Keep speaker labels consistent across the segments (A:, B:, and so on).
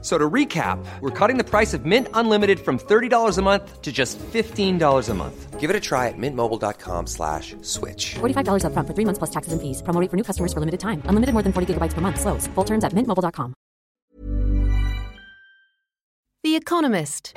A: So to recap, we're cutting the price of Mint Unlimited from $30 a month to just $15 a month.
B: Give it a try at mintmobile.com slash switch.
C: $45 up front for three months plus taxes and fees. Promo rate for new customers for limited time. Unlimited more than 40 gigabytes per month. Slows. Full terms at mintmobile.com.
D: The Economist.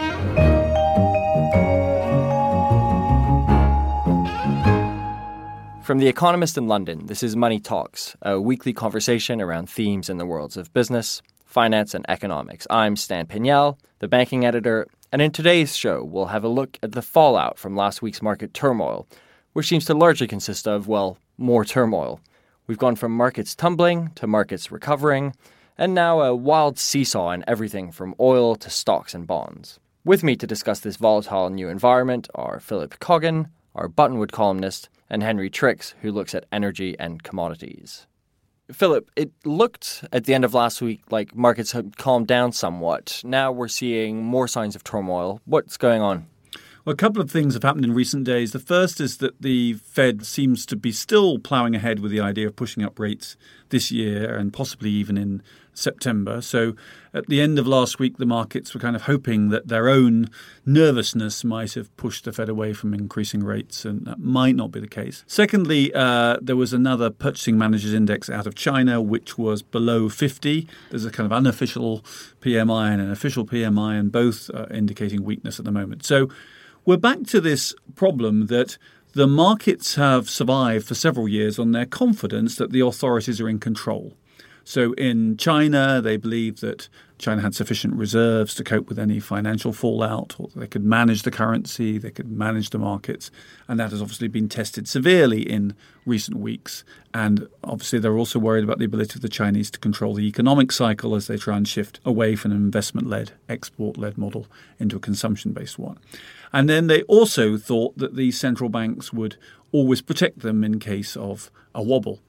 E: From The Economist in London, this is Money Talks, a weekly conversation around themes in the worlds of business, finance, and economics. I'm Stan Pignal, the banking editor, and in today's show, we'll have a look at the fallout from last week's market turmoil, which seems to largely consist of, well, more turmoil. We've gone from markets tumbling to markets recovering, and now a wild seesaw in everything from oil to stocks and bonds. With me to discuss this volatile new environment are Philip Coggan, our Buttonwood columnist, and Henry Tricks, who looks at energy and commodities. Philip, it looked at the end of last week like markets had calmed down somewhat. Now we're seeing more signs of turmoil. What's going on?
F: Well, a couple of things have happened in recent days. The first is that the Fed seems to be still ploughing ahead with the idea of pushing up rates this year and possibly even in September. So at the end of last week, the markets were kind of hoping that their own nervousness might have pushed the Fed away from increasing rates, and that might not be the case. Secondly, uh, there was another purchasing managers index out of China, which was below 50. There's a kind of unofficial PMI and an official PMI, and both are indicating weakness at the moment. So we're back to this problem that the markets have survived for several years on their confidence that the authorities are in control. So in China, they believed that China had sufficient reserves to cope with any financial fallout, or they could manage the currency, they could manage the markets, and that has obviously been tested severely in recent weeks. And obviously, they're also worried about the ability of the Chinese to control the economic cycle as they try and shift away from an investment led, export led model into a consumption based one. And then they also thought that the central banks would always protect them in case of a wobble.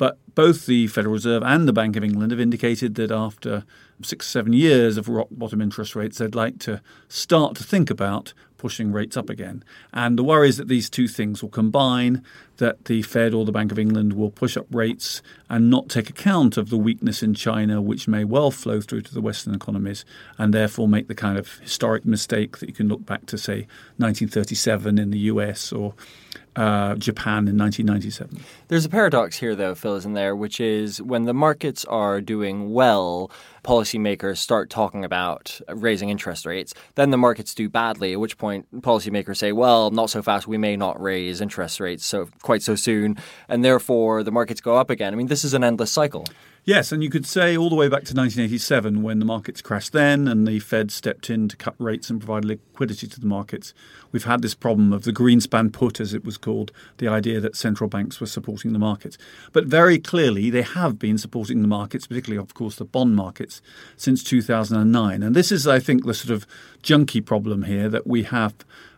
F: But both the Federal Reserve and the Bank of England have indicated that after six, seven years of rock bottom interest rates, they'd like to start to think about pushing rates up again. And the worry is that these two things will combine, that the Fed or the Bank of England will push up rates and not take account of the weakness in China, which may well flow through to the Western economies, and therefore make the kind of historic mistake that you can look back to, say, 1937 in the US or uh, Japan in 1997.
E: There's a paradox here, though, Phil, isn't there? Which is when the markets are doing well, policymakers start talking about raising interest rates. Then the markets do badly, at which point policymakers say, well, not so fast, we may not raise interest rates so quite so soon. And therefore, the markets go up again. I mean, this is an endless cycle.
F: Yes, and you could say all the way back to 1987 when the markets crashed then and the Fed stepped in to cut rates and provide liquidity to the markets. We've had this problem of the Greenspan put, as it was called, the idea that central banks were supporting the markets. But very clearly, they have been supporting the markets, particularly, of course, the bond markets, since 2009. And this is, I think, the sort of junky problem here that we have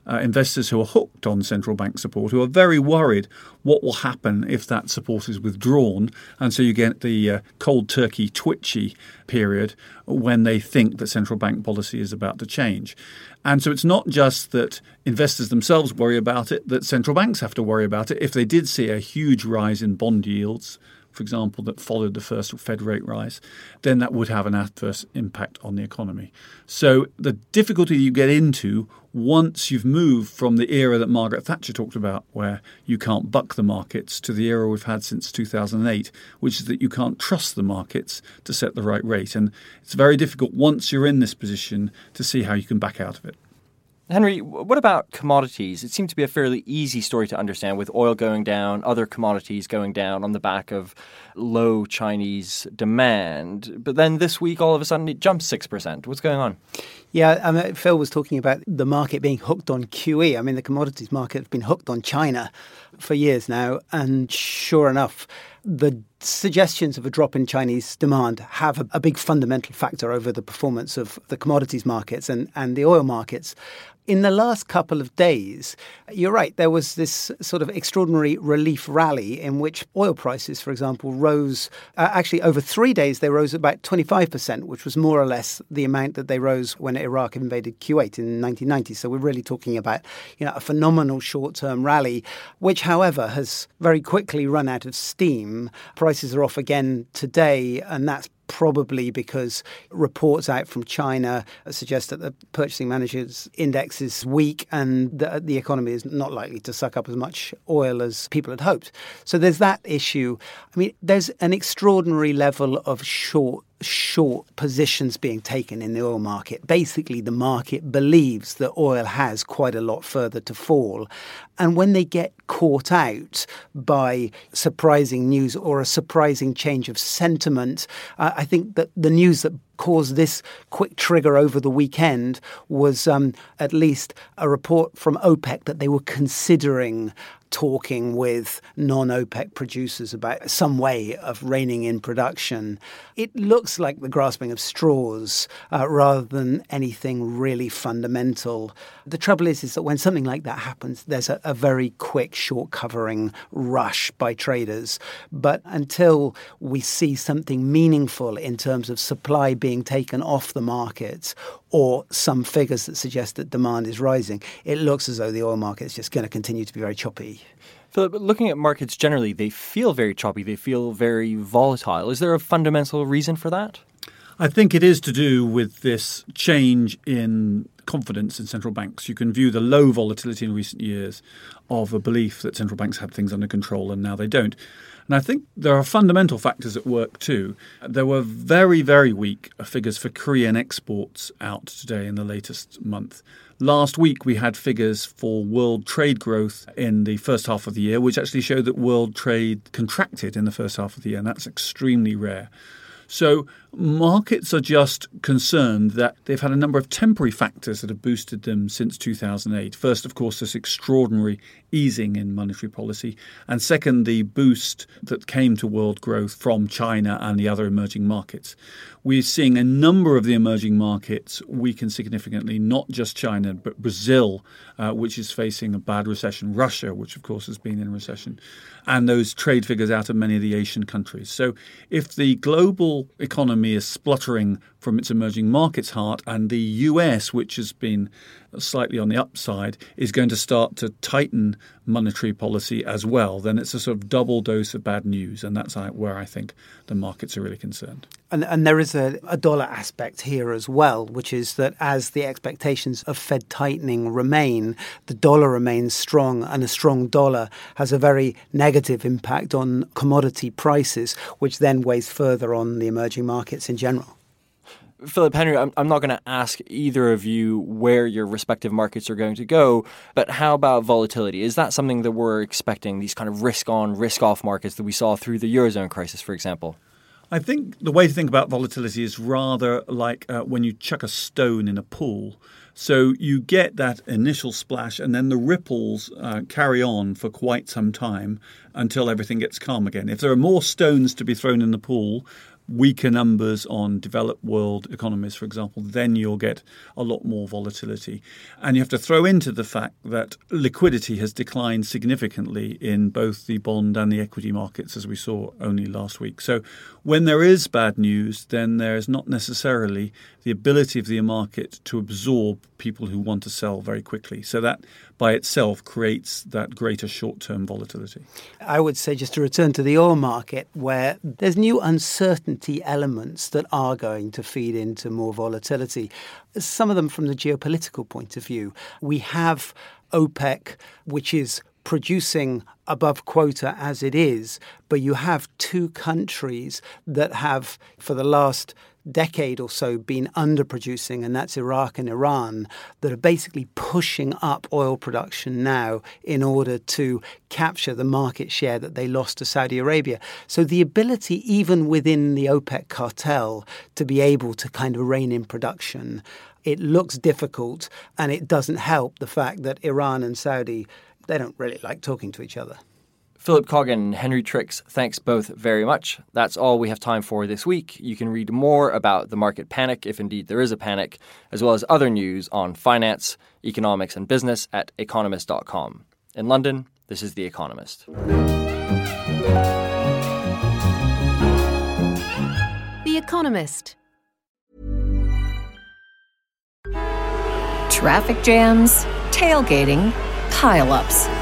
F: uh, investors who are hooked on central bank support who are very worried what will happen if that support is withdrawn. And so you get the uh, cold turkey twitchy period when they think that central bank policy is about to change. And so it's not just that investors themselves worry about it, that central banks have to worry about it. If they did see a huge rise in bond yields, for example, that followed the first Fed rate rise, then that would have an adverse impact on the economy. So the difficulty you get into once you've moved from the era that Margaret Thatcher talked about, where you can't buck the markets, to the era we've had since 2008, which is that you can't trust the markets to set the right rate. And it's very difficult once you're in this position to see how you can back out of it.
E: Henry, what about commodities? It seemed to be a fairly easy story to understand with oil going down, other commodities going down on the back of low Chinese demand. But then this week, all of a sudden, it jumped 6%. What's going on?
G: Yeah, I mean, Phil was talking about the market being hooked on QE. I mean, the commodities market has been hooked on China for years now. And sure enough, the suggestions of a drop in Chinese demand have a, a, big fundamental factor over the performance of the commodities markets and, and the oil markets. In the last couple of days, you're right, there was this sort of extraordinary relief rally in which oil prices, for example, rose. Uh, actually, over three days, they rose about 25%, which was more or less the amount that they rose when Iraq invaded Kuwait in 1990. So we're really talking about you know, a phenomenal short term rally, which, however, has very quickly run out of steam. Prices are off again today, and that's probably because reports out from China suggest that the purchasing managers index is weak and the, the, economy is not likely to suck up as much oil as people had hoped. So there's that issue. I mean, there's an extraordinary level of short short positions being taken in the oil market. Basically, the market believes that oil has quite a lot further to fall. And when they get caught out by surprising news or a surprising change of sentiment, uh, I think that the news that caused this quick trigger over the weekend was um, at least a report from OPEC that they were considering talking with non OPEC producers about some way of reining in production. It looks like the grasping of straws uh, rather than anything really fundamental. The trouble is, is that when something like that happens, there's a, a very quick short covering rush by traders. But until we see something meaningful in terms of supply being taken off the market or some figures that suggest that demand is rising, it looks as though the oil market is just going to continue to be very choppy.
E: Philip, looking at markets generally, they feel very choppy, they feel very volatile. Is there a fundamental reason for that?
F: I think it is to do with this change in confidence in central banks. You can view the low volatility in recent years of a belief that central banks had things under control and now they don't. And I think there are fundamental factors at work too. There were very, very weak figures for Korean exports out today in the latest month. Last week, we had figures for world trade growth in the first half of the year, which actually showed that world trade contracted in the first half of the year, and that's extremely rare. So markets are just concerned that they've had a number of temporary factors that have boosted them since 2008. First, of course, this extraordinary easing in monetary policy, and second, the boost that came to world growth from China and the other emerging markets. We're seeing a number of the emerging markets weaken significantly, not just China, but Brazil, uh, which is facing a bad recession, Russia, which of course has been in recession, and those trade figures out of many of the Asian countries. So if the global economy is spluttering from its emerging markets heart, and the US, which has been slightly on the upside, is going to start to tighten monetary policy as well, then it's a sort of double dose of bad news. And that's where I think the markets are really concerned.
G: And, and there is a, a dollar aspect here as well, which is that as the expectations of Fed tightening remain, the dollar remains strong, and a strong dollar has a very negative impact on commodity prices, which then weighs further on the emerging markets in general.
E: Philip Henry, I'm, I'm not going to ask either of you where your respective markets are going to go, but how about volatility? Is that something that we're expecting, these kind of risk on, risk off markets that we saw through the Eurozone crisis, for example?
F: I think the way to think about volatility is rather like uh, when you chuck a stone in a pool. So you get that initial splash, and then the ripples uh, carry on for quite some time until everything gets calm again. If there are more stones to be thrown in the pool, weaker numbers on developed world economies, for example, then you'll get a lot more volatility. And you have to throw into the fact that liquidity has declined significantly in both the bond and the equity markets, as we saw only last week. So when there is bad news, then there is not necessarily the ability of the market to absorb people who want to sell very quickly. So that by itself creates that greater short term volatility.
G: I would say, just to return to the oil market, where there's new uncertainty elements that are going to feed into more volatility. Some of them from the geopolitical point of view. We have OPEC, which is producing above quota as it is, but you have two countries that have, for the last decade or so been underproducing, and that's Iraq and Iran, that are basically pushing up oil production now in order to capture the market share that they lost to Saudi Arabia. So the ability, even within the OPEC cartel, to be able to kind of rein in production. It looks difficult, and it doesn't help the fact that Iran and Saudi they don't really like talking to each other.
E: Philip Coggan and Henry Tricks, thanks both very much. That's all we have time for this week. You can read more about the market panic, if indeed there is a panic, as well as other news on finance, economics, and business at economist.com. In London, this is The Economist.
D: The Economist.
H: Traffic jams, tailgating, pileups.